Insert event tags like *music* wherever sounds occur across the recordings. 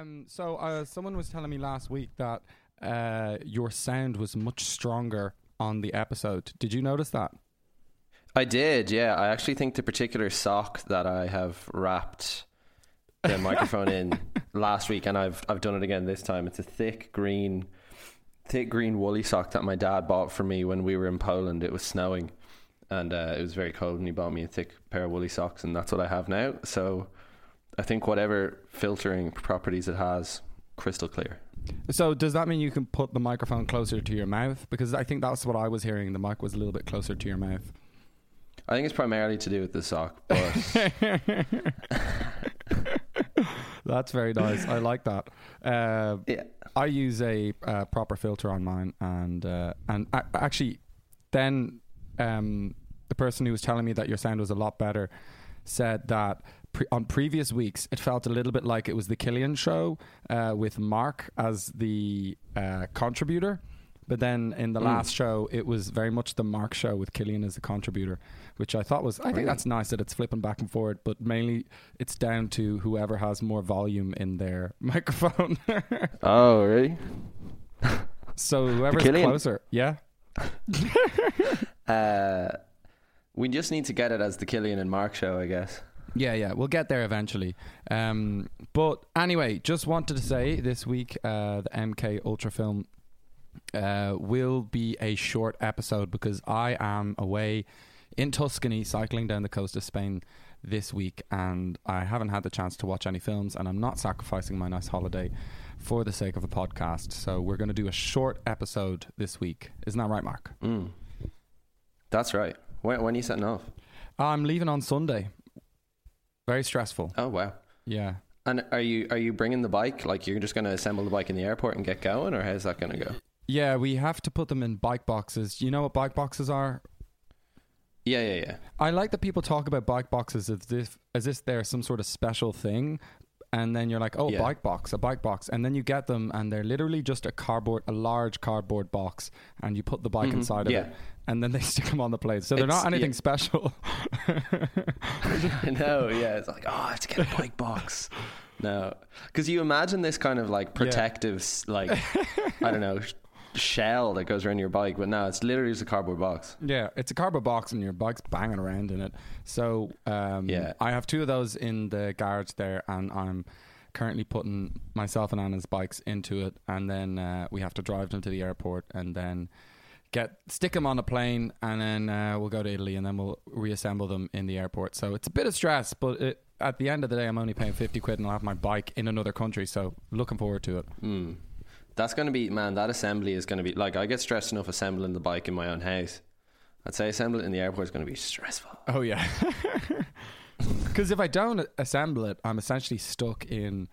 Um, so uh, someone was telling me last week that uh, your sound was much stronger on the episode. Did you notice that? I did, yeah. I actually think the particular sock that I have wrapped the *laughs* microphone in last week, and I've I've done it again this time. It's a thick green, thick green woolly sock that my dad bought for me when we were in Poland. It was snowing, and uh, it was very cold, and he bought me a thick pair of woolly socks, and that's what I have now. So, I think whatever filtering properties it has, crystal clear. So does that mean you can put the microphone closer to your mouth? Because I think that's what I was hearing. The mic was a little bit closer to your mouth. I think it's primarily to do with the sock, but *laughs* That's very nice. I like that. Uh, yeah. I use a uh, proper filter on mine, and uh, and actually, then um, the person who was telling me that your sound was a lot better said that pre- on previous weeks it felt a little bit like it was the Killian show uh, with Mark as the uh, contributor. But then in the Mm. last show, it was very much the Mark show with Killian as the contributor, which I thought was, I think Really? that's nice that it's flipping back and forward, but mainly it's down to whoever has more volume in their *laughs* microphone. Oh, really? so whoever's closer, yeah. *laughs* Uh, we just need to get it as the Killian and Mark show, I guess. Yeah, yeah, we'll get there eventually. Um, but anyway, just wanted to say this week, uh, the MK Ultra film uh, will be a short episode because I am away in Tuscany cycling down the coast of Spain this week and I haven't had the chance to watch any films and I'm not sacrificing my nice holiday for the sake of a podcast. So we're going to do a short episode this week. Isn't that right, Mark? Mm. That's right. When, when are you setting off? I'm leaving on Sunday. Very stressful. Oh, wow. Yeah. And are you are you bringing the bike? Like you're just going to assemble the bike in the airport and get going, or how's that going to go? Yeah, we have to put them in bike boxes. You know what bike boxes are? Yeah, yeah, yeah. I like that people talk about bike boxes as if as if they're some sort of special thing, and then you're like, oh, Yeah. bike box, a bike box, and then you get them, and they're literally just a cardboard, a large cardboard box, and you put the bike Mhm, inside of yeah. it, and then they *laughs* stick them on the plate. So they're It's- not anything yeah. special. *laughs* no, *laughs* yeah. It's like, oh, I have to get a bike box. No, because you imagine this kind of like protective, like I don't know, shell that goes around your bike, but no, it's literally just a cardboard box. Yeah, it's a cardboard box and your bike's banging around in it. So um, Yeah. I have two of those in the garage there, and I'm currently putting myself and Anna's bikes into it, and then uh, we have to drive them to the airport, and then get stick them on a plane, and then uh, we'll go to Italy, and then we'll reassemble them in the airport. So it's a bit of stress, but it, at the end of the day, I'm only paying fifty quid, and I'll have my bike in another country. So looking forward to it. Mm. That's going to be, man, that assembly is going to be, like, I get stressed enough assembling the bike in my own house. I'd say assembling it in the airport is going to be stressful. Oh yeah. *laughs* Because if I don't assemble it, I'm essentially stuck in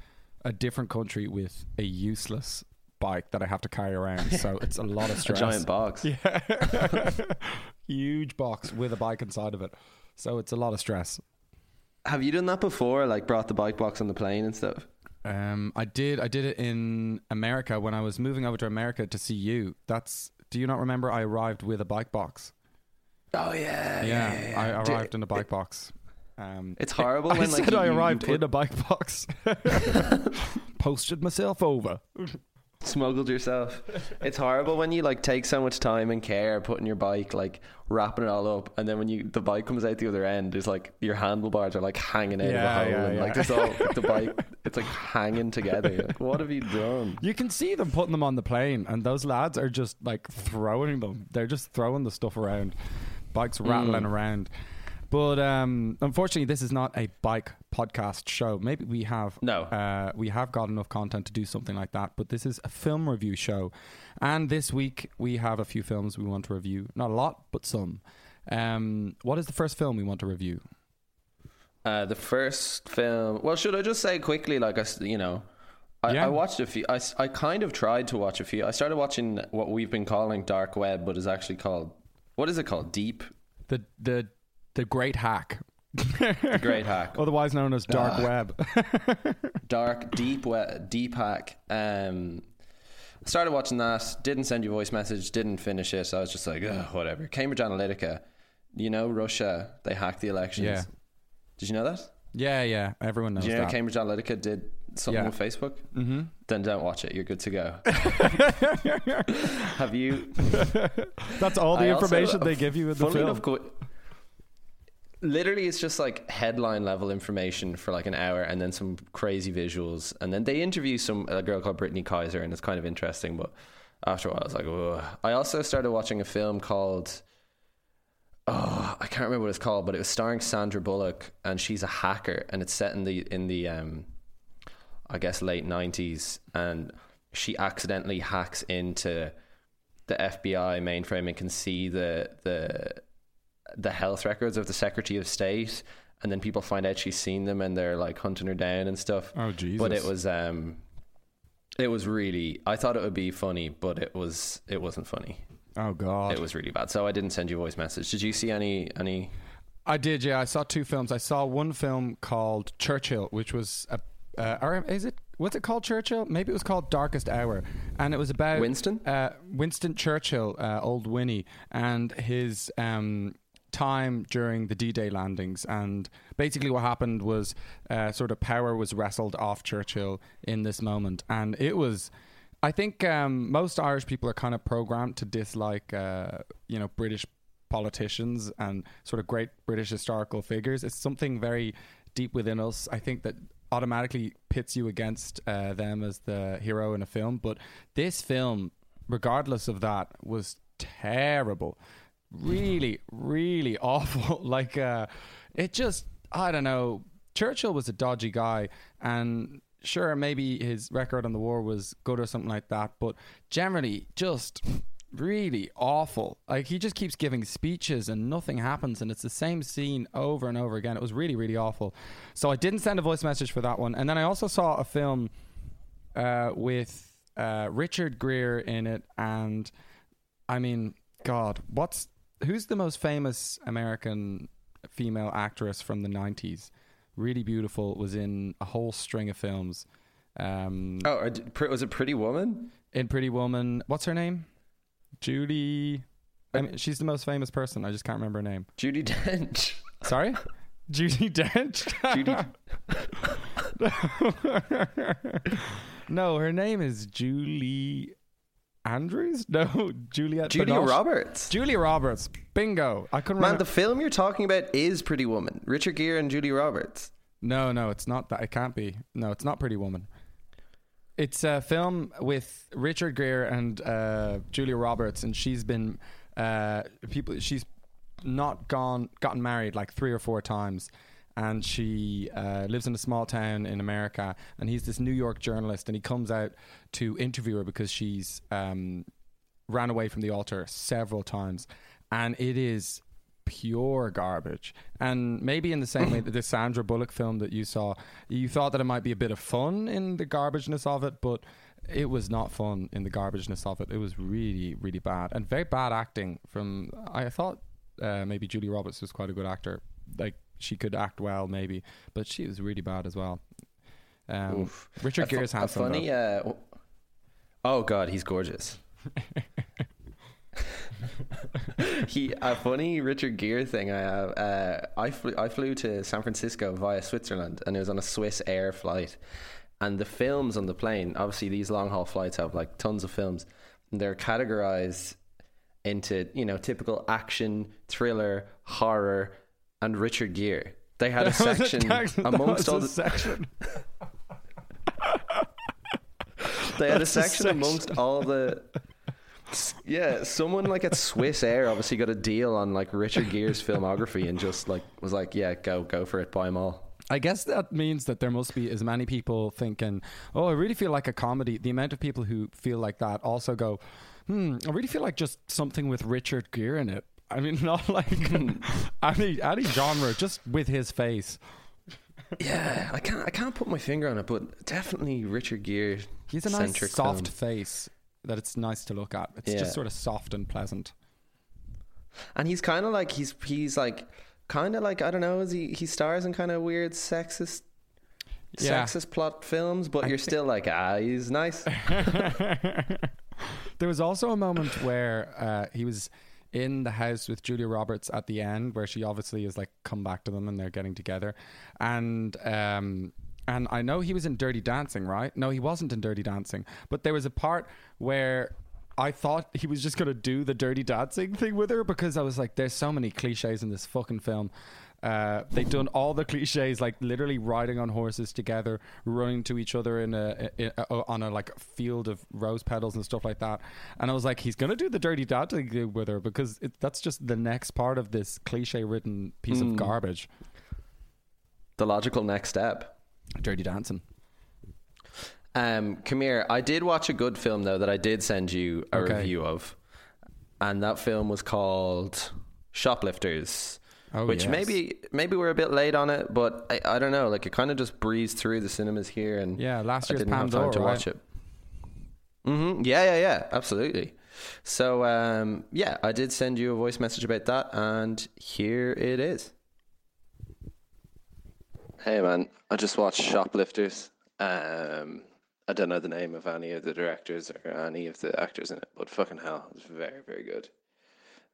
a different country with a useless bike that I have to carry around. *laughs* So it's a lot of stress. A giant box. *laughs* Yeah. Huge box with a bike inside of it. So it's a lot of stress. Have you done that before? Like, brought the bike box on the plane and stuff? Um, I did. I did it in America when I was moving over to America to see you. That's. Do you not remember? I arrived with a bike box. Oh, yeah. Yeah, I Dude, arrived in a bike box. Um, It's horrible I when, like, said you- I arrived put- in a bike box. *laughs* Posted myself over. Smuggled yourself. It's horrible when you like take so much time and care putting your bike, like wrapping it all up, and then when you the bike comes out the other end, there's like your handlebars are like hanging out Yeah, of the hole, yeah, and yeah. like there's all like, the *laughs* bike, it's like hanging together. Like, what have you done? You can see them putting them on the plane, and those lads are just like throwing them. They're just throwing the stuff around, bikes rattling Mm. around. But um, unfortunately, this is not a bike podcast show. Maybe we have No. uh, we have got enough content to do something like that. But this is a film review show, and this week we have a few films we want to review. Not a lot, but some. Um, what is the first film we want to review? Uh, the first film. Well, should I just say quickly, like I, you know. I, Yeah. I watched a few. I, I kind of tried to watch a few. I started watching what we've been calling dark web, but is actually called what is it called? Deep, The the the Great Hack, the Great Hack. *laughs* otherwise known as Dark Ah. Web. *laughs* dark deep wet deep hack um started watching that didn't send you a voice message didn't finish it so i was just like whatever cambridge analytica you know russia they hacked the elections Yeah. did you know that yeah, yeah. Everyone knows did you know that. cambridge analytica did something Yeah. on Facebook, Mm-hmm. then don't watch it. You're good to go. *laughs* Have you? That's all the I also- information they give you in the film. enough, literally, it's just like headline level information for like an hour, and then some crazy visuals, and then they interview some a girl called Brittany Kaiser, and it's kind of interesting. But after a while, I was like, Ugh. I also started watching a film called. Oh, I can't remember what it's called, but it was starring Sandra Bullock, and she's a hacker, and it's set in the in the um, I guess late nineties, and she accidentally hacks into the FBI mainframe and can see the the the health records of the Secretary of State, and then people find out she's seen them, and they're like hunting her down and stuff. oh Jesus! But it was um, it was really. I thought it would be funny, but it was it wasn't funny. oh God! It was really bad. So I didn't send you a voice message. Did you see any any? I did, yeah. I saw two films. I saw one film called Churchill, which was a, uh, or is it what's it called? Churchill? Maybe it was called Darkest Hour, and it was about Winston? uh, Winston Churchill, uh, old Winnie, and his um, time during the D-Day landings. And basically, what happened was uh, sort of power was wrestled off Churchill in this moment, and it was. I think um, most Irish people are kind of programmed to dislike, uh, you know, British politicians and sort of great British historical figures. It's something very deep within us. I think that automatically pits you against uh, them as the hero in a film. But this film, regardless of that, was terrible. Really, really *laughs* awful. *laughs* like, uh, it just, I don't know. Churchill was a dodgy guy, and sure, maybe his record on the war was good or something like that, but generally, just really awful. Like he just keeps giving speeches and nothing happens, and it's the same scene over and over again. It was really, really awful. So I didn't send a voice message for that one, and then I also saw a film uh, with uh, Richard Gere in it, and I mean, God, what's who's the most famous American female actress from the nineties? Really beautiful. Was in a whole string of films. Um, Oh, was it Pretty Woman? in Pretty Woman. What's her name? Judy. I mean, she's the most famous person. I just can't remember her name. Judi Dench. *laughs* Sorry, Judi Dench. Judy. *laughs* *laughs* no, her name is Julie Andrews. No, *laughs* Juliet. Julia Binoche. Roberts. Julia Roberts. Bingo. I couldn't Man, remember. the film you're talking about is Pretty Woman. Richard Gere and Julia Roberts. No, no, it's not that. It can't be. No, it's not Pretty Woman. It's a film with Richard Gere and uh, Julia Roberts, and she's been uh, people. She's not gone gotten married like three or four times, and she uh, lives in a small town in America. And he's this New York journalist, and he comes out to interview her because she's um, ran away from the altar several times, and it is pure garbage. And maybe in the same way that the Sandra Bullock film that you saw, you thought that it might be a bit of fun in the garbageness of it, but it was not fun in the garbageness of it. It was really, really bad and very bad acting from. I thought uh, maybe Julie Roberts was quite a good actor. Like she could act well, maybe, but she was really bad as well. Um, Richard A fu- Gere's a handsome. funny. Uh, oh God, he's gorgeous. *laughs* he a funny Richard Gere thing. I have. Uh, I flew, I flew to San Francisco via Switzerland, and it was on a Swiss Air flight. And the films on the plane, obviously, these long haul flights have like tons of films. They're categorized into you know typical action, thriller, horror, and Richard Gere. They had a *laughs* section amongst all the section. *laughs* They had a That's a section section. amongst all the. Yeah, someone like at Swiss Air obviously got a deal on like Richard Gere's filmography and just like was like, yeah, go go for it, buy them all. I guess that means that there must be as many people thinking, "Oh, I really feel like a comedy." The amount of people who feel like that also go, "Hmm, I really feel like just something with Richard Gere in it." I mean, *laughs* not like *laughs* any any genre, just with his face. Yeah, I can't I can't put my finger on it, but definitely Richard Gere. He's a nice soft film. face that it's nice to look at. It's Yeah. just sort of soft and pleasant. and he's kind of like he's he's like kind of like I don't know, is he he stars in kind of weird sexist. Yeah. Sexist plot films, but you're still like, ah, he's nice. *laughs* there was also a moment where uh, he was in the house with Julia Roberts at the end, where she obviously is like come back to them and they're getting together, and um, and I know he was in Dirty Dancing, right? No, he wasn't in Dirty Dancing, but there was a part where I thought he was just to do the Dirty Dancing thing with her because I was like, there's so many cliches in this fucking film. Uh, they've done all the cliches, like literally riding on horses together, running to each other in a, in a on a like field of rose petals and stuff like that. And I was like, he's gonna do the dirty dancing thing with her because it, that's just the next part of this cliche-ridden piece of Mm. garbage. The logical next step. Dirty dancing. Um, come here. I did watch a good film though that I did send you a Okay. review of, and that film was called Shoplifters. Oh, which yes. maybe maybe we're a bit late on it, but I, I don't know. Like it kind of just breezed through the cinemas here, and Yeah, last I year's didn't have time to right? watch it. hmm Yeah, yeah, yeah, absolutely. So um, yeah, I did send you a voice message about that, and here it is. Hey man, I just watched Shoplifters. Um, I don't know the name of any of the directors or any of the actors in it, but fucking hell, it's very, very good.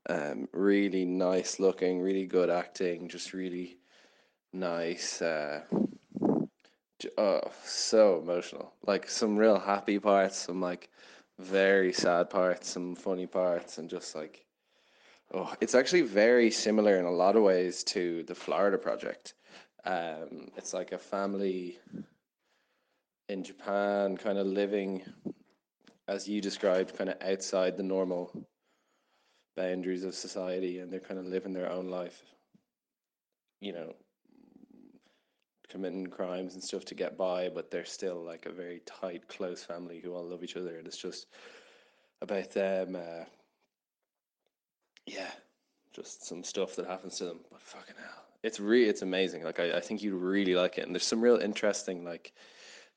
Um, really nice looking, really good acting, just really nice. Uh, oh, so emotional. Like some real happy parts, some like very sad parts, some funny parts, and just like, oh, it's actually very similar in a lot of ways to the Florida Project. Um, it's like a family in Japan, kind of living, as you described, kind of outside the normal boundaries of society, and they're kind of living their own life. You know, committing crimes and stuff to get by, but they're still like a very tight, close family who all love each other, and it's just about them. Uh, yeah, just some stuff that happens to them, but fucking hell, it's really it's amazing. Like I, I think you'd really like it, and there's some real interesting like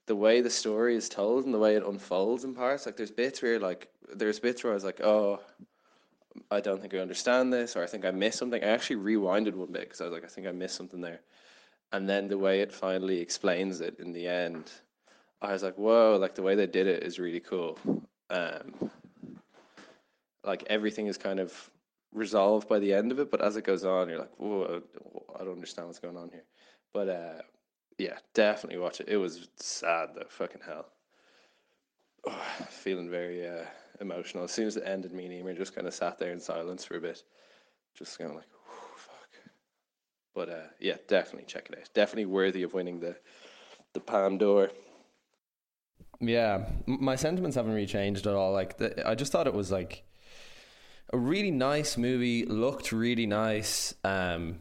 the way the story is told and the way it unfolds in parts. Like there's bits where like there's bits where I was like, oh. I don't think I understand this, or I think I missed something. I actually rewinded one bit because I was like, I think I missed something there. And then the way it finally explains it in the end, I was like, whoa, like the way they did it is really cool. Um, like everything is kind of resolved by the end of it, but as it goes on, you're like, whoa, I don't understand what's going on here. But uh, yeah, definitely watch it. It was sad though, fucking hell. Oh, *sighs* feeling very uh, emotional. As soon as it ended, me and Emer just kind of sat there in silence for a bit, just kind of like, fuck. But uh, yeah, definitely check it out. Definitely worthy of winning the the Palme d'Or. Yeah, my sentiments haven't really changed at all. Like, the, I just thought it was like a really nice movie. Looked really nice. Um,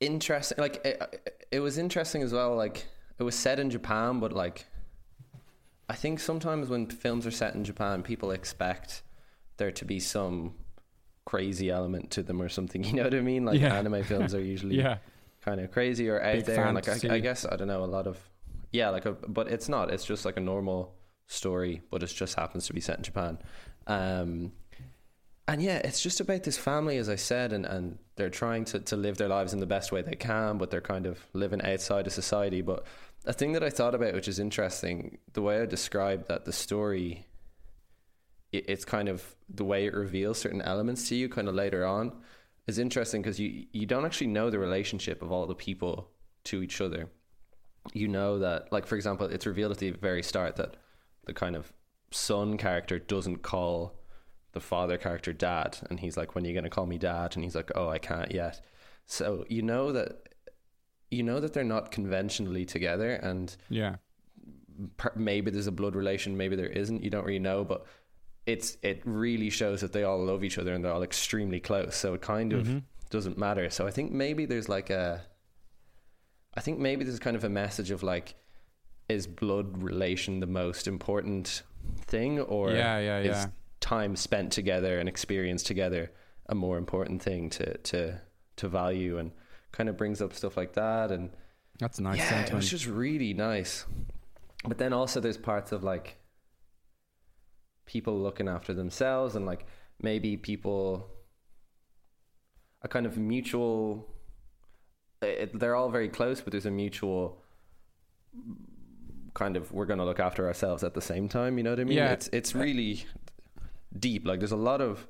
interesting. Like, it, it was interesting as well. Like, it was set in Japan, but like, I think sometimes when films are set in Japan, people expect there to be some crazy element to them or something. *laughs* You know what I mean? Like, Yeah. anime films are *laughs* usually Yeah. kind of crazy or out Big there. And like I. I guess I don't know a lot of yeah, like a but it's not. It's just like a normal story, but it just happens to be set in Japan. Um, and yeah, it's just about this family, as I said, and, and they're trying to, to live their lives in the best way they can, but they're kind of living outside of society. But a thing that I thought about, which is interesting, the way I described that the story, it, it's kind of the way it reveals certain elements to you, kind of later on, is interesting because you you don't actually know the relationship of all the people to each other. You know that, like for example, it's revealed at the very start that the kind of son character doesn't call the father character dad, and he's like, "When are you going to call me dad?" And he's like, "Oh, I can't yet." So you know that you know that they're not conventionally together, and Yeah. per- maybe there's a blood relation, maybe there isn't. You don't really know, but it's it really shows that they all love each other and they're all extremely close. So it kind of Mhm. doesn't matter. So I think maybe there's like a, I think maybe there's kind of a message of like, is blood relation the most important thing, or Yeah, yeah, yeah. Time spent together and experience together a more important thing to to to value and kind of brings up stuff like that and That's a nice yeah, it sentiment. was just really nice. But then also there's parts of like people looking after themselves and like maybe people a kind of mutual it, they're all very close but there's a mutual kind of we're going to look after ourselves at the same time you know what i mean Yeah. it's it's really deep like there's a lot of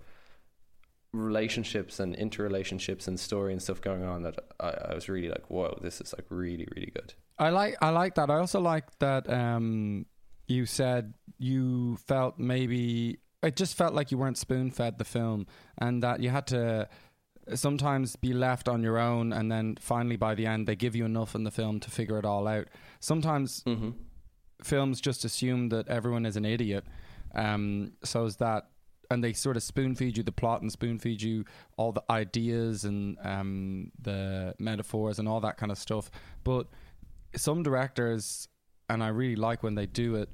relationships and interrelationships and story and stuff going on that I, I was really like, whoa, this is like really really good. I like I like that. I also like that um, you said you felt maybe it just felt like you weren't spoon fed the film, and that you had to sometimes be left on your own, and then finally by the end they give you enough in the film to figure it all out. Sometimes Mm-hmm. films just assume that everyone is an idiot, um, so is that. And they sort of spoon feed you the plot and spoon feed you all the ideas and um, the metaphors and all that kind of stuff. But some directors, and I really like when they do it,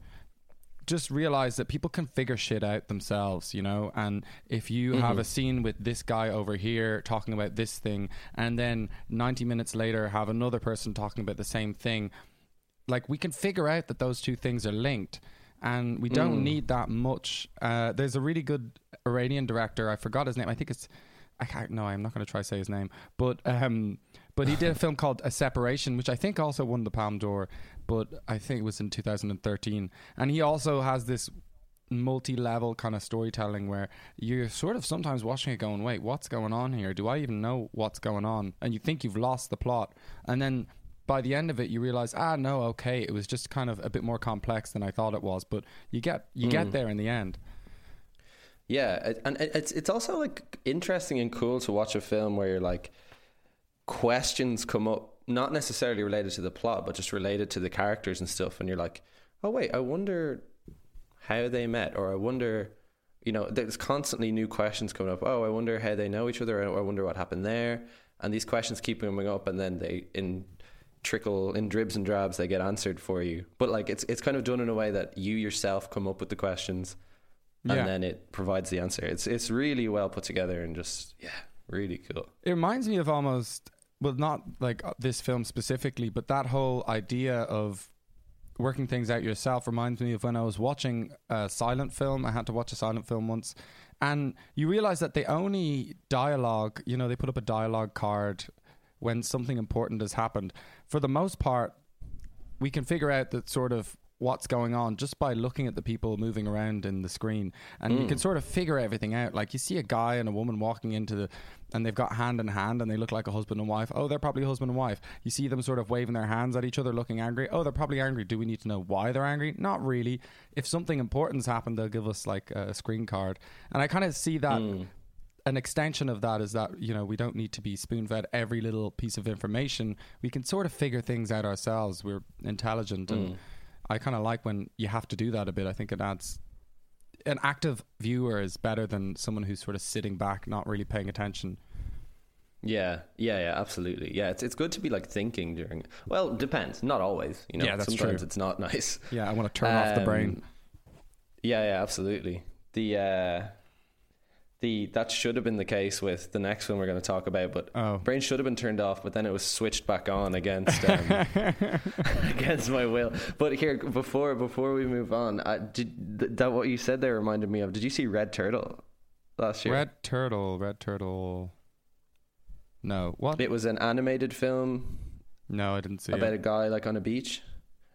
just realize that people can figure shit out themselves, you know. And if you have Mhm. a scene with this guy over here talking about this thing, and then 90 minutes later have another person talking about the same thing, like we can figure out that those two things are linked. And we don't Mm. need that much. Uh, there's a really good Iranian director. I forgot his name. I think it's. I can't. No, I'm not going to try to say his name. But um, but he did a film called A Separation, which I think also won the Palme d'Or. But I think it was in 2013. And he also has this multi-level kind of storytelling where you're sort of sometimes watching it going, wait, what's going on here? Do I even know what's going on? And you think you've lost the plot, and then by the end of it, you realize, ah, no, okay, it was just kind of a bit more complex than I thought it was. But you get you get Mm. there in the end. Yeah, and it's it's also like interesting and cool to watch a film where you're like questions come up, not necessarily related to the plot, but just related to the characters and stuff, and you're like, oh wait, I wonder how they met, or I wonder, you know, there's constantly new questions coming up. Oh, I wonder how they know each other, or I wonder what happened there, and these questions keep coming up, and then they in trickle in dribs and drabs they get answered for you but like it's it's kind of done in a way that you yourself come up with the questions Yeah. and then it provides the answer. It's it's really well put together and just yeah, really cool. It reminds me of almost, well, not like uh, this film specifically, but that whole idea of working things out yourself reminds me of when I was watching a silent film. I had to watch a silent film once. And you realize that they only dialogue, you know, they put up a dialogue card when something important has happened. For the most part, we can figure out that sort of what's going on just by looking at the people moving around in the screen. And you Mm. can sort of figure everything out. Like you see a guy and a woman walking into the and they've got hand in hand and they look like a husband and wife. Oh they're probably husband and wife. You see them sort of waving their hands at each other looking angry. Oh they're probably angry. Do we need to know why they're angry? Not really. If something important's happened they'll give us like a screen card. And i kind of see that Mm. An extension of that is that you know we don't need to be spoon fed every little piece of information. We can sort of figure things out ourselves. We're intelligent, and Mm. I kind of like when you have to do that a bit. I think it adds an active viewer is better than someone who's sort of sitting back, not really paying attention. Yeah, yeah, yeah, absolutely. Yeah, it's it's good to be like thinking during. Well, depends. Not always. You know, Yeah, that's sometimes true. it's not *laughs* nice. Yeah, I want to turn off the brain. Um, Yeah, yeah, absolutely. The uh, the that should have been the case with the next one we're going to talk about, but Oh, brain should have been turned off, but then it was switched back on against um, *laughs* against my will. But here, before before we move on, I, did th- that what you said there reminded me of? Did you see Red Turtle last year? red turtle, red turtle. No, what? It was an animated film No, I didn't see about it. a guy like on a beach.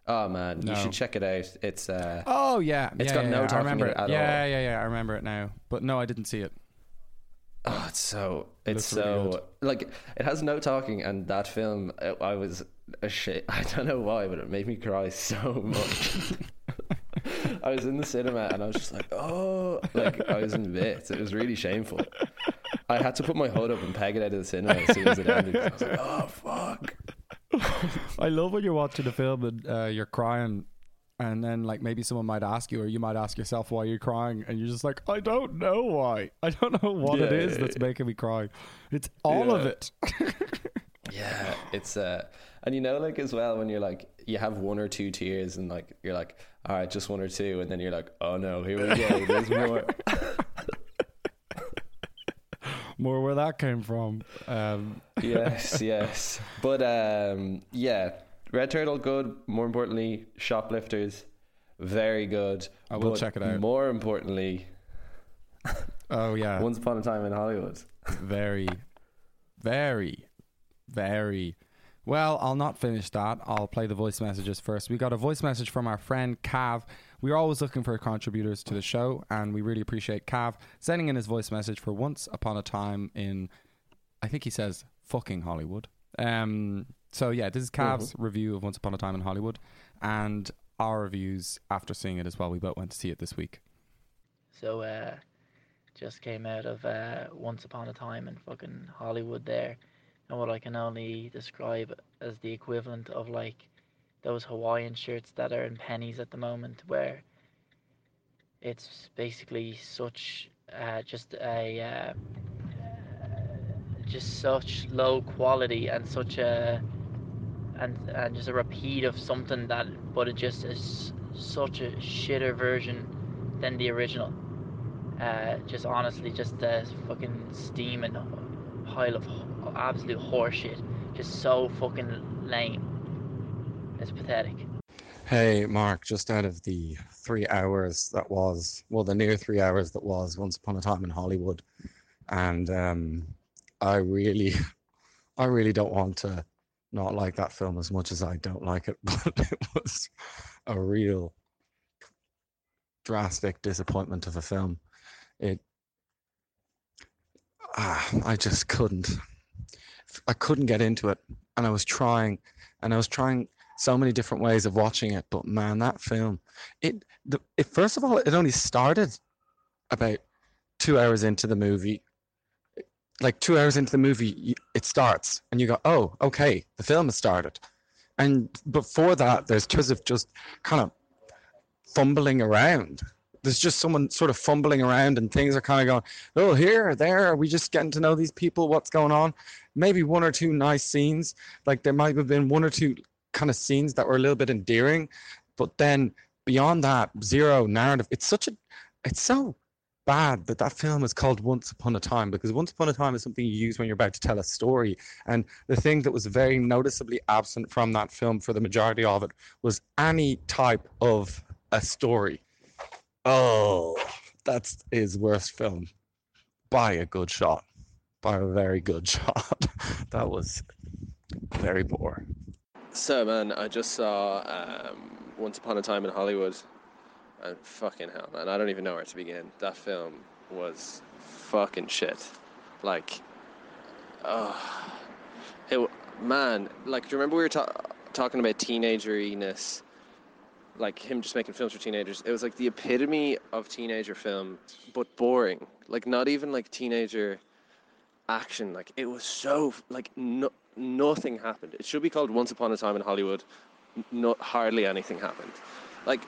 Oh man, No. you should check it out. It's uh, Oh yeah, It's yeah, got yeah, no yeah, I remember it. it at yeah, all. yeah, yeah. I remember it now, but no, I didn't see it. Oh, it's so it's Looks really so like it has no talking, and that film I I was a shit. *laughs* I don't know why, but it made me cry so much. *laughs* I was in the cinema and I was just like, oh, like I was in bits. It was really shameful. I had to put my hood up and peg it out of the cinema as soon as it ended. I was like, oh fuck. I love when you're watching a film and uh, you're crying, and then like maybe someone might ask you, or you might ask yourself why you're crying, and you're just like, I don't know why. I don't know what it Yeah, is yeah, that's yeah. making me cry. It's all of it. *laughs* Yeah, it's uh, and you know, like as well when you're like you have one or two tears and like you're like, all right, just one or two, and then you're like, oh no, here we go, there's more. *laughs* More where that came from. Um, *laughs* yes, yes. But um, yeah, Red Turtle good. More importantly, Shoplifters very good. I will But check it out. More importantly, *laughs* oh yeah, Once Upon a Time in Hollywood. *laughs* very, very, very Well, I'll not finish that. I'll play the voice messages first. We got a voice message from our friend Cav. We're always looking for contributors to the show, and we really appreciate Cav sending in his voice message for Once Upon a Time in, I think he says, fucking Hollywood. Um, so, yeah, this is Cav's Mm-hmm. review of Once Upon a Time in Hollywood, and our reviews after seeing it as well. We both went to see it this week. So uh just came out of uh Once Upon a Time in fucking Hollywood there and what I can only describe as the equivalent of like those Hawaiian shirts that are in Penneys at the moment where it's basically such uh just a uh, just such low quality and such a and and just a repeat of something that but it just is such a shitter version than the original uh, just honestly, just a fucking steaming pile of absolute horseshit. Just so fucking lame. It's pathetic. Hey, Mark, just out of the three hours that was, well, the near three hours that was Once Upon a Time in Hollywood. And um, I really, *laughs* I really don't want to not like that film as much as I don't like it, *laughs* but it was a real drastic disappointment of a film. It, ah, I just couldn't, I couldn't get into it. And I was trying, and I was trying so many different ways of watching it but man that film it the it first of all it only started about two hours into the movie. Like two hours into the movie it starts and you go oh okay the film has started. And before that there's of just kind of fumbling around. There's just someone sort of fumbling around and things are kind of going oh here there are we just getting to know these people? What's going on? Maybe one or two nice scenes. Like there might have been one or two kind of scenes that were a little bit endearing but then beyond that zero narrative. It's such a it's so bad that that film is called once upon a time because once upon a time is something you use when you're about to tell a story and the thing that was very noticeably absent from that film for the majority of it was any type of a story. Oh that's his worst film by a good shot by a very good *laughs* shot. That was very poor So, man, I just saw um, Once Upon a Time in Hollywood, and fucking hell, man, I don't even know where to begin. That film was fucking shit. Like, oh, it, man, like, do you remember we were ta- talking about teenageriness? Like him just making films for teenagers. It was like the epitome of teenager film, but boring. Like not even like teenager action. Like it was so like no, nothing happened. It should be called Once Upon a Time in Hollywood. Not hardly anything happened. Like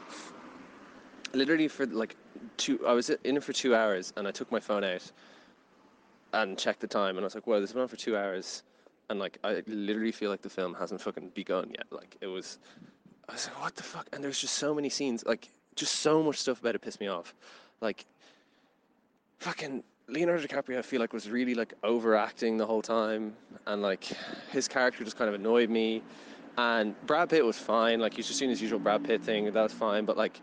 literally for like two. I was in it for two hours, and I took my phone out and checked the time, and I was like, "Well, this went on for two hours." And like, I literally feel like the film hasn't fucking begun yet. Like, it was, I was like, "What the fuck?" And there's just so many scenes, like, just so much stuff about it pissed me off. Like, fucking Leonardo DiCaprio, I feel like was really like overacting the whole time, and like his character just kind of annoyed me. And Brad Pitt was fine, like he's just doing his usual Brad Pitt thing, that's fine. But like,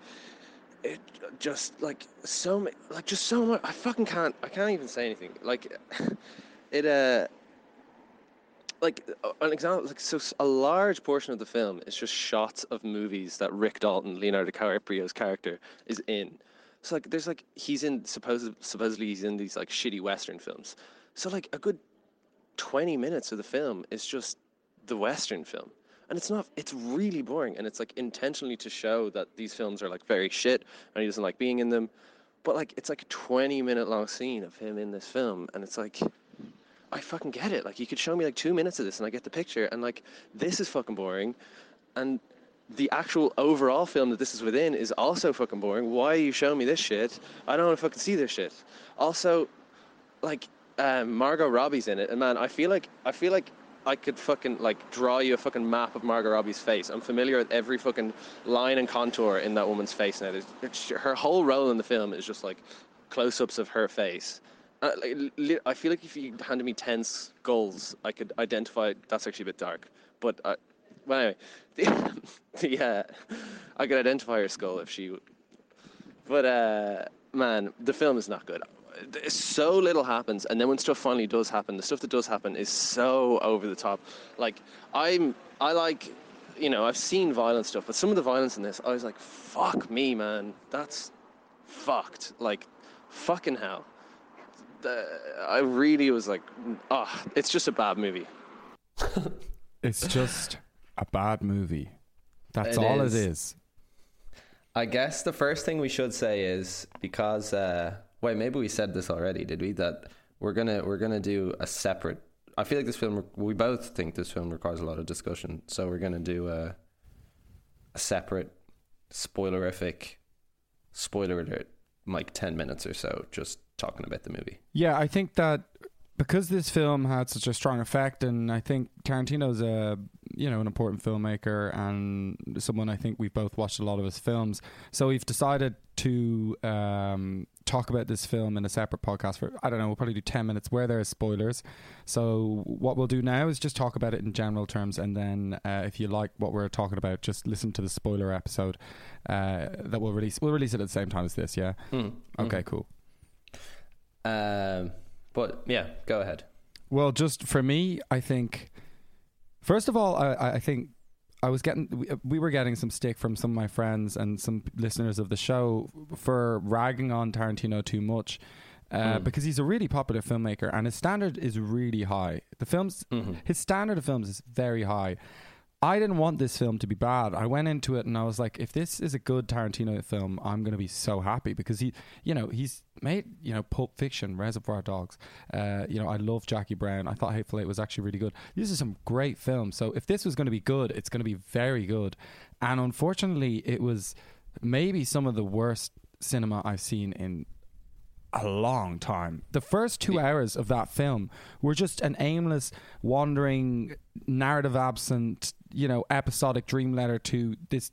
it just like so many, like just so much. I fucking can't. I can't even say anything. Like, *laughs* it uh. Like an example, like so, a large portion of the film is just shots of movies that Rick Dalton, Leonardo DiCaprio's character, is in. So like, there's like he's in supposed supposedly he's in these like shitty Western films. So like a good twenty minutes of the film is just the Western film, and it's not. It's really boring, and it's like intentionally to show that these films are like very shit, and he doesn't like being in them. But like, it's like a twenty minute long scene of him in this film, and it's like. I fucking get it. Like you could show me like two minutes of this and I get the picture. And like this is fucking boring. And the actual overall film that this is within is also fucking boring. Why are you showing me this shit? I don't want to fucking see this shit. Also, like um, Margot Robbie's in it, and man, I feel like I feel like I could fucking like draw you a fucking map of Margot Robbie's face. I'm familiar with every fucking line and contour in that woman's face now. Her whole role in the film is just like close-ups of her face. Uh, like, li- I feel like if you handed me ten skulls, I could identify. That's actually a bit dark, but uh, well, anyway, *laughs* the, the uh, I could identify her skull if she. But uh, man, the film is not good. so little happens, and then when stuff finally does happen, the stuff that does happen is so over the top. Like I'm, I like, you know, I've seen violent stuff, but some of the violence in this, I was like, fuck me, man, that's fucked. Like, fucking hell. I really was like, ah, oh, it's just a bad movie. *laughs* it's just a bad movie. That's It all is. it is. I guess the first thing we should say is because uh, wait, maybe we said this already, did we? That we're gonna we're gonna do a separate. I feel like this film. We both think this film requires a lot of discussion, so we're gonna do a a separate spoilerific spoiler alert, like ten minutes or so, just talking about the movie. Yeah, I think that because this film had such a strong effect, and I think Tarantino's a you know an important filmmaker and someone I think we've both watched a lot of his films. So we've decided to um, talk about this film in a separate podcast for I don't know. We'll probably do ten minutes where there are spoilers. So what we'll do now is just talk about it in general terms, and then uh, if you like what we're talking about, just listen to the spoiler episode uh, that we'll release. We'll release it at the same time as this. Yeah. Hmm. Okay. Cool. Um, but yeah, go ahead. Well, just for me, I think first of all, I, I think I was getting we, we were getting some stick from some of my friends and some listeners of the show for ragging on Tarantino too much. Uh, Mm. Because he's a really popular filmmaker and his standard is really high. The films, Mhm. his standard of films is very high. I didn't want this film to be bad. I went into it and I was like, if this is a good Tarantino film, I'm going to be so happy because he, you know, he's made, you know, Pulp Fiction, Reservoir Dogs. Uh, you know, I love Jackie Brown. I thought Hateful Eight was actually really good. These are some great films. So if this was going to be good, it's going to be very good. And unfortunately, it was maybe some of the worst cinema I've seen in a long time. The first two hours of that film were just an aimless, wandering, narrative absent, you know, episodic dream letter to this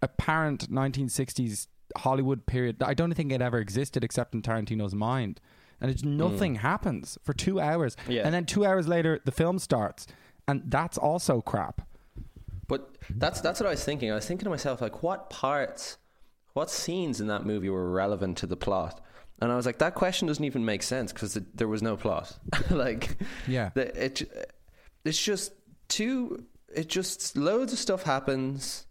apparent 1960s Hollywood period that I don't think it ever existed except in Tarantino's mind. And it's hmm. nothing happens for two hours. Yeah. And then two hours later, the film starts. And that's also crap. But that's that's what I was thinking. I was thinking to myself, like, what parts, what scenes in that movie were relevant to the plot? And I was like, that question doesn't even make sense because there was no plot. *laughs* like, Yeah. the, it, it's just too. It just loads of stuff happens,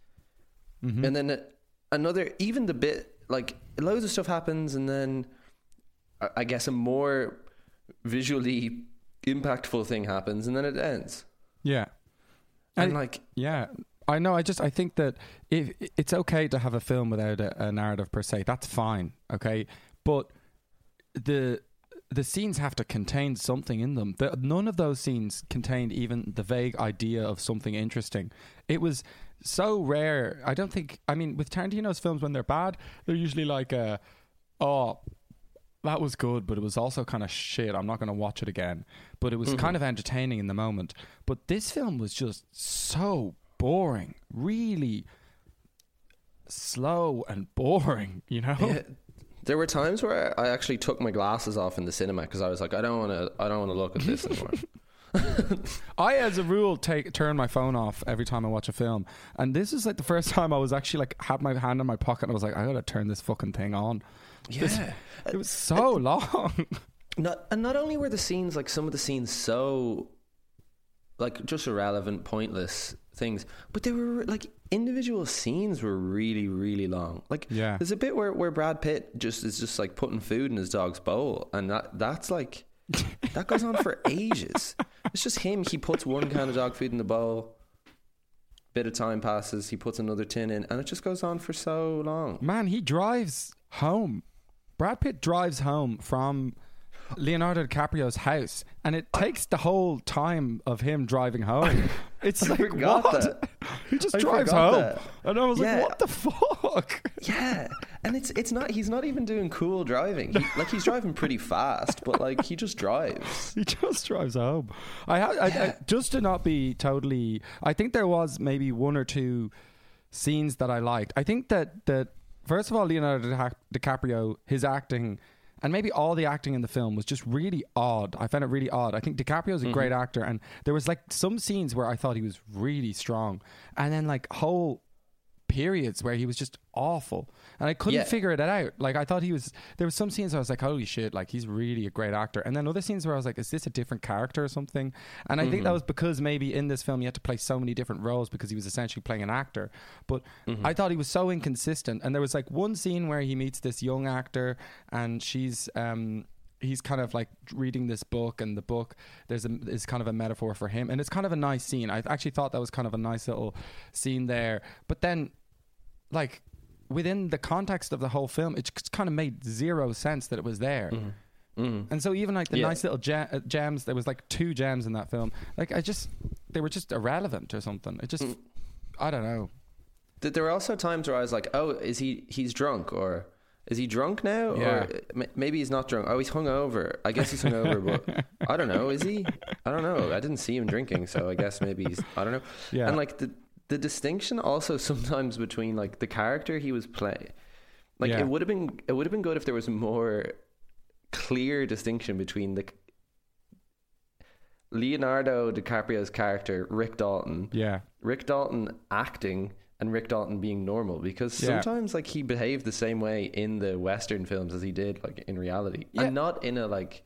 Mm-hmm. and then it- another even the bit like loads of stuff happens, and then I, I guess a more visually impactful thing happens, and then it ends. Yeah. And And- like, Yeah. I know. I just I think that if it's okay to have a film without a, a narrative per se, that's fine. Okay, but the the scenes have to contain something in them. The, none of those scenes contained even the vague idea of something interesting. It was so rare. I don't think. I mean, with Tarantino's films, when they're bad, they're usually like, uh, "Oh, that was good, but it was also kind of shit. I'm not going to watch it again." But it was kind of entertaining in the moment. But this film was just so boring, really slow and *laughs* boring. You know? Yeah, there were times where I actually took my glasses off in the cinema because I was like, I don't want to, I don't want to look at this anymore. *laughs* I, as a rule, take turn my phone off every time I watch a film, and this is like the first *laughs* time I was actually like had my hand in my pocket and I was like, I gotta turn this fucking thing on. This- yeah, It was so long. not and not only were the scenes like some of the scenes so like just irrelevant, pointless things, but they were like individual scenes were really, really long. Like Yeah. there's a bit where where Brad Pitt just is just like putting food in his dog's bowl, and that that's like *laughs* that goes on for ages. It's just him. He puts one kind of dog food in the bowl. Bit of time passes. He puts another tin in, and it just goes on for so long. Man, he drives home. Brad Pitt drives home from Leonardo DiCaprio's house, and it takes the whole time of him driving home. *laughs* It's I like what? that. He just I drives home, that. and I was Yeah. like, "What the fuck?" Yeah, and it's it's not. He's not even doing cool driving. He, like he's driving pretty fast, but like he just drives. *laughs* He just drives home. I, ha- I, I just to not be totally. I think there was maybe one or two scenes that I liked. I think that that first of all, Leonardo DiCaprio, his acting, and maybe all the acting in the film was just really odd. I found it really odd. I think DiCaprio's a mm-hmm. great actor, and there was like some scenes where I thought he was really strong, and then like whole periods where he was just awful, and I couldn't Yeah. figure it out. Like I thought he was. There was some scenes where I was like, "Holy shit!" Like he's really a great actor, and then other scenes where I was like, "Is this a different character or something?" And I think that was because maybe in this film he had to play so many different roles because he was essentially playing an actor. But I thought he was so inconsistent, and there was like one scene where he meets this young actor, and she's. um He's kind of like reading this book, and the book there's a is kind of a metaphor for him, and it's kind of a nice scene. I actually thought that was kind of a nice little scene there. But then like within the context of the whole film, it just kind of made zero sense that it was there. Mm. And so even like the Yeah. nice little uh, gems, there was like two gems in that film. Like I just, they were just irrelevant or something. It just, I don't know. Th- There were also times where I was like, "Oh, is he? He's drunk, or is he drunk now? Yeah. Or uh, maybe he's not drunk. Oh, he's hungover. I guess he's hungover, but *laughs* I don't know. Is he? I don't know. I didn't see him drinking, so I guess maybe he's. I don't know. Yeah. And like the the distinction also *laughs* sometimes between like the character he was playing, like Yeah. it would have been it would have been good if there was more clear distinction between the Leonardo DiCaprio's character Rick Dalton Yeah, Rick Dalton acting and Rick Dalton being normal because Yeah. sometimes like he behaved the same way in the western films as he did like in reality Yeah. and not in a like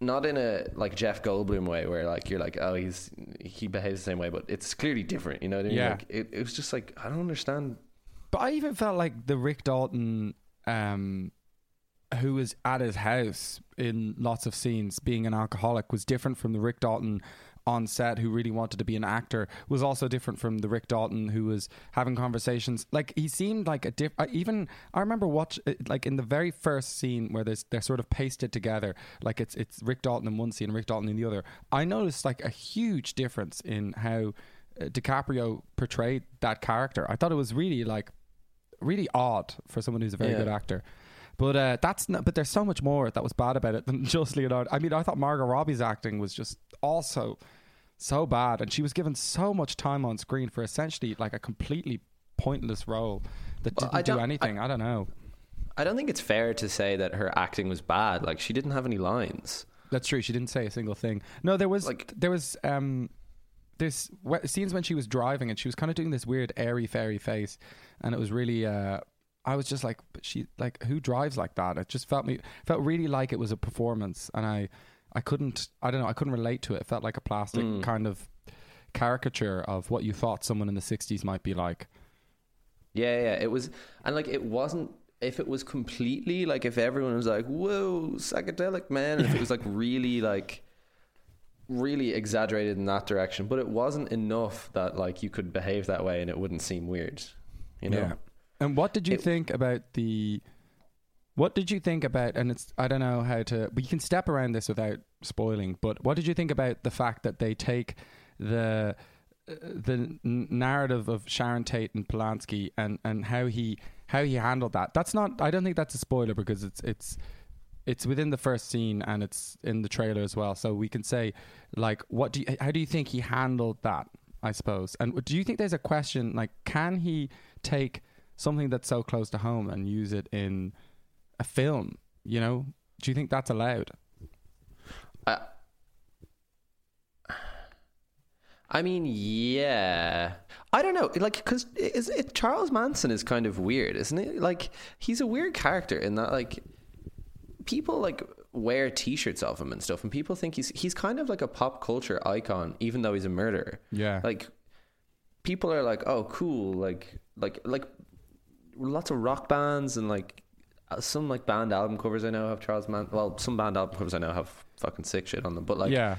not in a like Jeff Goldblum way where like you're like oh he's he behaves the same way but it's clearly different you know what I mean Yeah. like it, it was just like I don't understand but I even felt like the Rick Dalton, um, who was at his house in lots of scenes, being an alcoholic, was different from the Rick Dalton on set who really wanted to be an actor. Was also different from the Rick Dalton who was having conversations. Like he seemed like a diff. I even I remember watch uh, like in the very first scene where there's they're sort of pasted together. Like it's it's Rick Dalton in one scene, and Rick Dalton in the other. I noticed like a huge difference in how. uh, DiCaprio portrayed that character. I thought it was really like really odd for someone who's a very Yeah. good actor. But uh, that's not, but there's so much more that was bad about it than *laughs* just Leonardo. I mean, I thought Margot Robbie's acting was just also so bad, and she was given so much time on screen for essentially like a completely pointless role that Well, didn't I do anything. I, don't know. I don't think it's fair to say that her acting was bad like she didn't have any lines That's true. She didn't say a single thing. No, there was Like- there was um this wh- scenes when she was driving and she was kind of doing this weird airy fairy face, and it was really. uh I was just like, but she like who drives like that? It just felt me felt really like it was a performance, and I I couldn't I don't know I couldn't relate to it. It felt like a plastic Mm. kind of caricature of what you thought someone in the '60s might be like. Yeah, yeah, it was, and like it wasn't. If it was completely like, if everyone was like, "Whoa, psychedelic man," and if it was like really like, really exaggerated in that direction, but it wasn't enough that like you could behave that way and it wouldn't seem weird, you know? Yeah. And what did you It- think about the? What did you think about? And it's I don't know how to, but you can step around this without spoiling. But what did you think about the fact that they take the uh, the narrative of Sharon Tate and Polanski and and how he how he handled that? That's not. I don't think that's a spoiler because it's it's it's within the first scene and it's in the trailer as well. So we can say like, what do you, how do you think he handled that? I suppose. And do you think there's a question like, can he take something that's so close to home and use it in a film? You know, do you think that's allowed? I, I mean, yeah. I don't know, like, because is it Charles Manson is kind of weird, isn't it? Like, he's a weird character in that, like, people like wear T-shirts of him and stuff, and people think he's he's kind of like a pop culture icon, even though he's a murderer. Yeah. Like, people are like, oh, cool, like, like, like, lots of rock bands and like uh, Uh, some like band album covers I know have Charles Manson. Well, some band album covers I know have fucking sick shit on them, but like, yeah.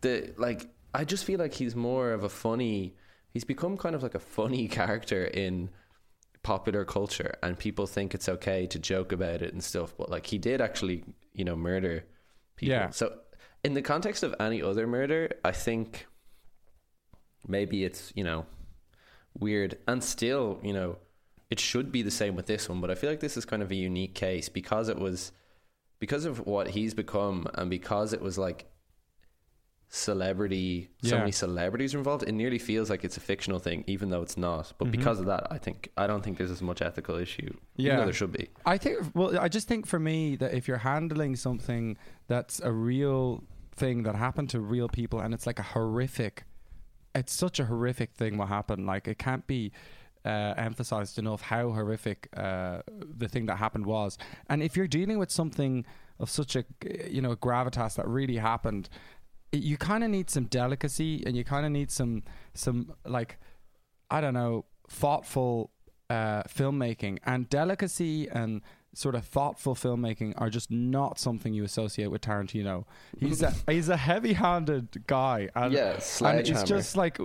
the like I just feel like he's more of a funny he's become kind of like a funny *laughs* character in popular culture and people think it's okay to joke about it and stuff but like he did actually you know murder people Yeah. so in the context of any other murder I think maybe it's you know weird and still you know it should be the same with this one but I feel like this is kind of a unique case because it was because of what he's become and because it was like celebrity so many celebrities are involved it nearly feels like it's a fictional thing even though it's not but Mhm. because of that i think i don't think there's as much ethical issue Yeah. there should be I think. Well, I just think for me that if you're handling something that's a real thing that happened to real people, and it's like a horrific, it's such a horrific thing what happened. Like it can't be uh, emphasized enough how horrific uh, the thing that happened was. And if you're dealing with something of such a you know gravitas that really happened, you kind of need some delicacy and you kind of need some some like I don't know thoughtful uh, filmmaking and delicacy and sort of thoughtful filmmaking are just not something you associate with Tarantino. He's a *laughs* he's a heavy-handed guy, and, yeah, and it's just like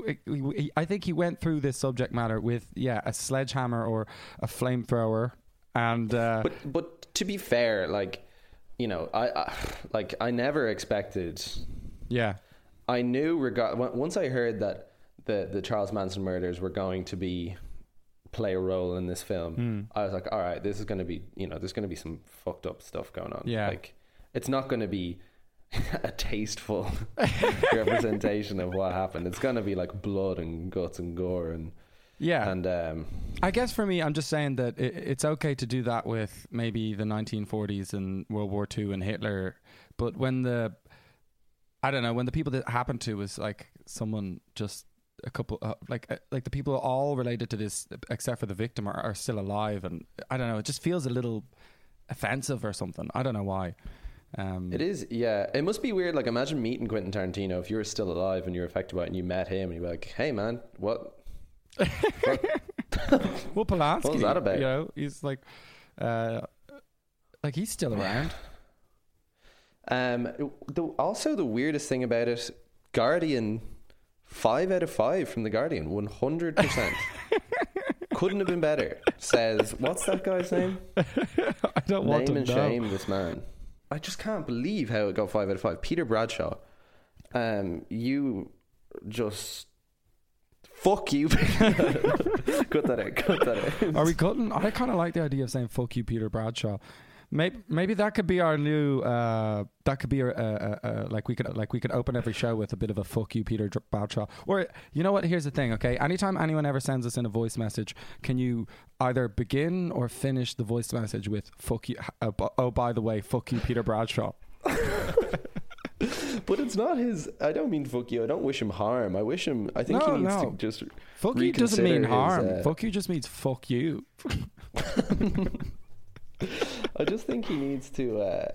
I think he went through this subject matter with yeah a sledgehammer or a flamethrower, and uh, but but to be fair, like you know, I, I like I never expected. yeah, I knew regard once I heard that the the Charles Manson murders were going to be play a role in this film. Hmm. I was like, all right, this is going to be you know, there's going to be some fucked up stuff going on. Yeah. like it's not going to be *laughs* a tasteful *laughs* representation of what happened. It's going to be like blood and guts and gore and yeah. and um, I guess for me, I'm just saying that it, it's okay to do that with maybe the 1940s and World War II and Hitler, but when the I don't know when the people that happened to was like someone just a couple uh, like uh, like the people all related to this except for the victim are, are still alive and I don't know it just feels a little offensive or something I don't know why um, It is, yeah. It must be weird. Like, imagine meeting Quentin Tarantino if you were still alive and you were affected by it and you met him and you were like, hey, man, what? *laughs* well Polanski What was that about? you know he's like uh, like he's still around *sighs* Um, the, also, the weirdest thing about it, Guardian, five out of five from The Guardian, 100%. *laughs* Couldn't have been better. Says, what's that guy's name? *laughs* I don't want name to and know shame this man. I just can't believe how it got five out of five. Peter Bradshaw, um, you just fuck you. *laughs* cut that out. Cut that out. Are we cutting? I kind of like the idea of saying "fuck you, Peter Bradshaw." Maybe maybe that could be our new. Uh, that could be a, a, a, a like we could like we could open every show with a bit of a "fuck you, Peter Dr- Bradshaw." Or you know what? Here's the thing. Okay, anytime anyone ever sends us in a voice message, can you either begin or finish the voice message with "fuck you"? Uh, bu- oh, by the way, "fuck you, Peter Bradshaw." *laughs* *laughs* But it's not his. I don't mean fuck you. I don't wish him harm. I wish him. I think No, he needs no. to just. Fuck you doesn't mean Reconsider his, harm. uh, fuck you just means fuck you. *laughs* I just think he needs to. Uh,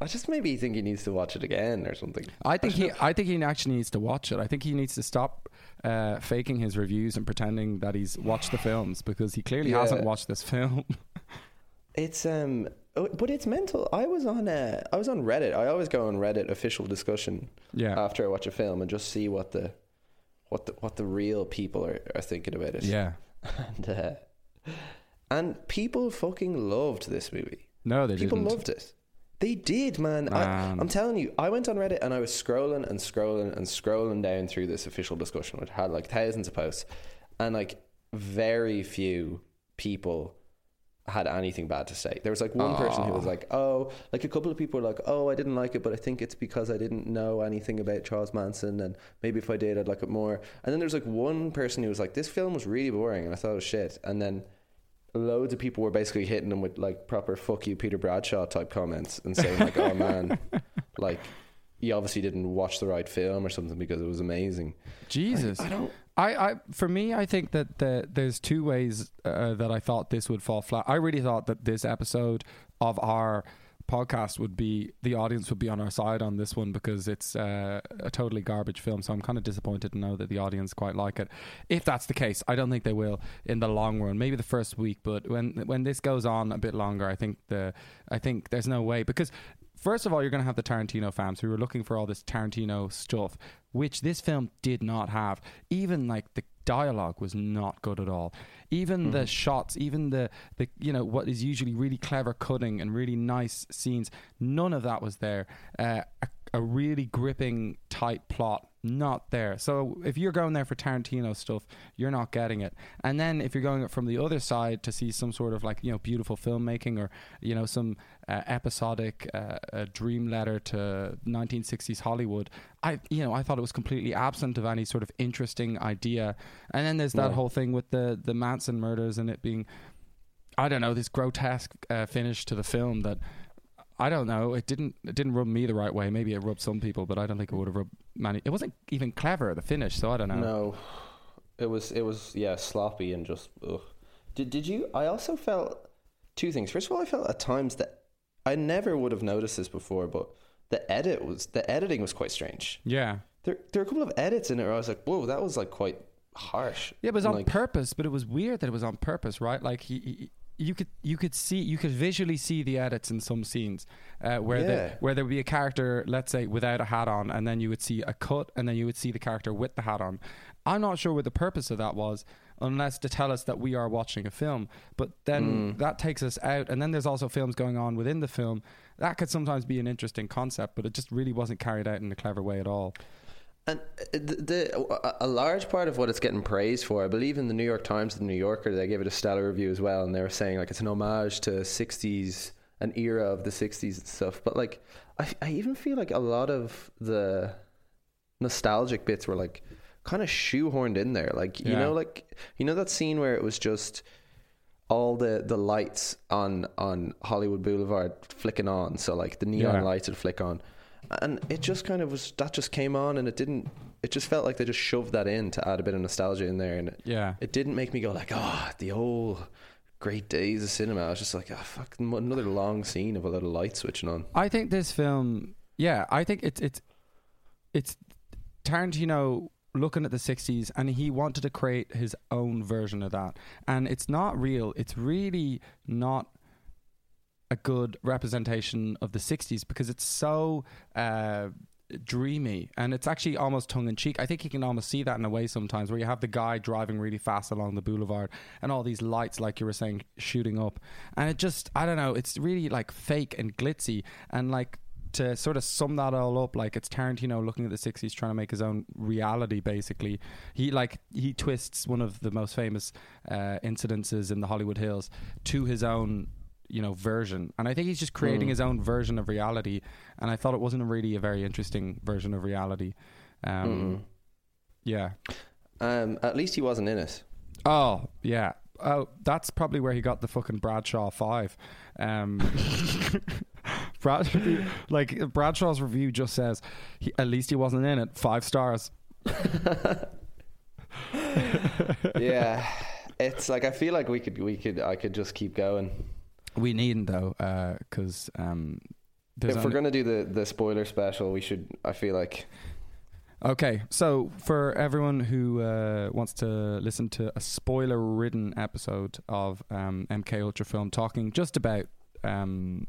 I just maybe think he needs to watch it again or something. I think he. I think he actually needs to watch it. I think he needs to stop uh, faking his reviews and pretending that he's watched the films because he clearly Yeah. hasn't watched this film. *laughs* It's um, oh, but it's mental. I was on uh, I was on Reddit. I always go on Reddit official discussion yeah, after I watch a film and just see what the, what the what the real people are, are thinking about it. yeah. *laughs* and uh, and people fucking loved this movie. No, they People didn't. People loved it. They did, man. I, Man. I'm telling you, I went on Reddit and I was scrolling and scrolling and scrolling down through this official discussion, which had like thousands of posts, and like very few people had anything bad to say. There was like one person who was like, "Oh," like a couple of people were like, "Oh, I didn't like it, but I think it's because I didn't know anything about Charles Manson, and maybe if I did, I'd like it more." And then there's like one person who was like, "This film was really boring, and I thought it was shit," and then loads of people were basically hitting him with like proper "fuck you, Peter Bradshaw" type comments and saying like, "Oh man, *laughs* like." You obviously didn't watch the right film or something because it was amazing. Jesus. I don't. I, I, for me, I think that the, there's two ways uh, that I thought this would fall flat. I really thought that this episode of our podcast would be the audience would be on our side on this one because it's uh, a totally garbage film. So I'm kind of disappointed to know that the audience quite like it. If that's the case, I don't think they will in the long run. Maybe the first week, but when when this goes on a bit longer, I think the I think there's no way because first of all, you're going to have the Tarantino fans who are looking for all this Tarantino stuff, which this film did not have. Even like the dialogue was not good at all. Even the shots, even the the you know what is usually really clever cutting and really nice scenes, none of that was there. Uh, a, a really gripping, tight plot. Not there. So if you're going there for Tarantino stuff, you're not getting it. And then if you're going from the other side to see some sort of like you know beautiful filmmaking or you know some uh, episodic uh, a dream letter to 1960s Hollywood, I you know I thought it was completely absent of any sort of interesting idea. And then there's that No. whole thing with the the Manson murders and it being I don't know this grotesque uh, finish to the film that I don't know. It didn't. It didn't rub me the right way. Maybe it rubbed some people, but I don't think it would have rubbed many. It wasn't even clever the finish, so I don't know. No. It was it was yeah sloppy and just ugh. Did did you? I also felt two things. First of all, I felt at times that I never would have noticed this before, but the edit was the editing was quite strange. Yeah. There there are a couple of edits in it where I was like, whoa, that was like quite harsh. Yeah, it was on Like- purpose, but it was weird that it was on purpose, right? Like he, he you could you could see you could visually see the edits in some scenes uh, where the, where there would be a character, let's say, without a hat on, and then you would see a cut, and then you would see the character with the hat on. I'm not sure what the purpose of that was, unless to tell us that we are watching a film. But then that takes us out, and then there's also films going on within the film. That could sometimes be an interesting concept, but it just really wasn't carried out in a clever way at all. And uh, the, the a- a large part of what it's getting praised for, I believe, in the New York Times the New Yorker, they gave it a stellar review as well, and they were saying like it's an homage to '60s, an era of the '60s and stuff. But like, I, I even feel like a lot of the nostalgic bits were like kind of shoehorned in there. Like you know, like you know that scene where it was just all the the lights on on Hollywood Boulevard flicking on. So like the neon Yeah. lights would flick on, and it just kind of was that just came on, and it didn't. It just felt like they just shoved that in to add a bit of nostalgia in there, and it, Yeah. it didn't make me go like, oh, the old great days of cinema. I was just like, oh, fuck, another long scene of a little light switching on. I think this film, yeah, I think it's it's it's Tarantino looking at the 60s and he wanted to create his own version of that. And it's not real. It's really not a good representation of the 60s because it's so uh dreamy and it's actually almost tongue in cheek. I think you can almost see that in a way sometimes where you have the guy driving really fast along the boulevard and all these lights like you were saying shooting up and it just I don't know, it's really like fake and glitzy and like to sort of sum that all up like it's Tarantino looking at the 60s trying to make his own reality basically. He like he twists one of the most famous uh incidences in the Hollywood Hills to his own you know version. And i think he's just creating Hmm. his own version of reality. And i thought it wasn't really a very interesting version of reality. Um yeah. Um, at least he wasn't in it. oh yeah. Oh that's probably where he got the fucking bradshaw 5 um *laughs* *laughs* Brad, *laughs* like bradshaw's review just says he, at least he wasn't in it five stars *laughs* yeah, it's like I feel like we could, we could, I could just keep going. we needn't though because um there's if we're gonna do the the spoiler special, we should. I feel like Okay, so for everyone who uh, wants to listen to a spoiler-ridden episode of um, MK Ultra Film, talking just about um,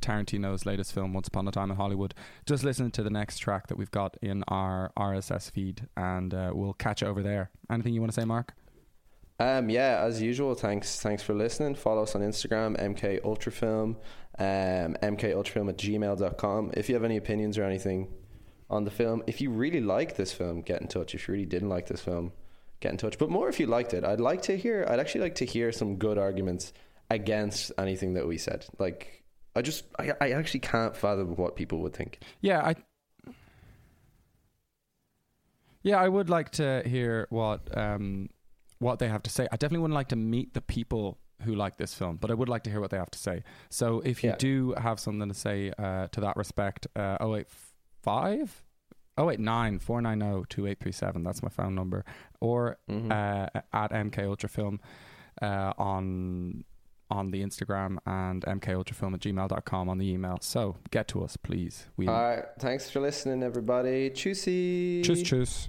Tarantino's latest film, Once Upon a Time in Hollywood, just listen to the next track that we've got in our RSS feed, and uh, we'll catch over there. Anything you want to say, Mark? Um, yeah, as usual, thanks thanks for listening. Follow us on Instagram, MK Ultrafilm, um, MKUltrafilm at gmail.com. If you have any opinions or anything on the film, if you really like this film, get in touch. If you really didn't like this film, get in touch. But more if you liked it. I'd like to hear, I'd actually like to hear some good arguments against anything that we said. Like, I just, I, I actually can't fathom what people would think. Yeah, I. Yeah, I would like to hear what um, what they have to say. I definitely wouldn't like to meet the people who like this film, but I would like to hear what they have to say. So if you Yeah. do have something to say uh, to that respect, uh, 085 089 490 2837, that's my phone number, or Mhm. uh, at MK Ultrafilm uh, on on the Instagram and mkultrafilm at gmail.com on the email. So get to us, please. We All right. Thanks for listening, everybody. Choosy. Tschüss, tschüss.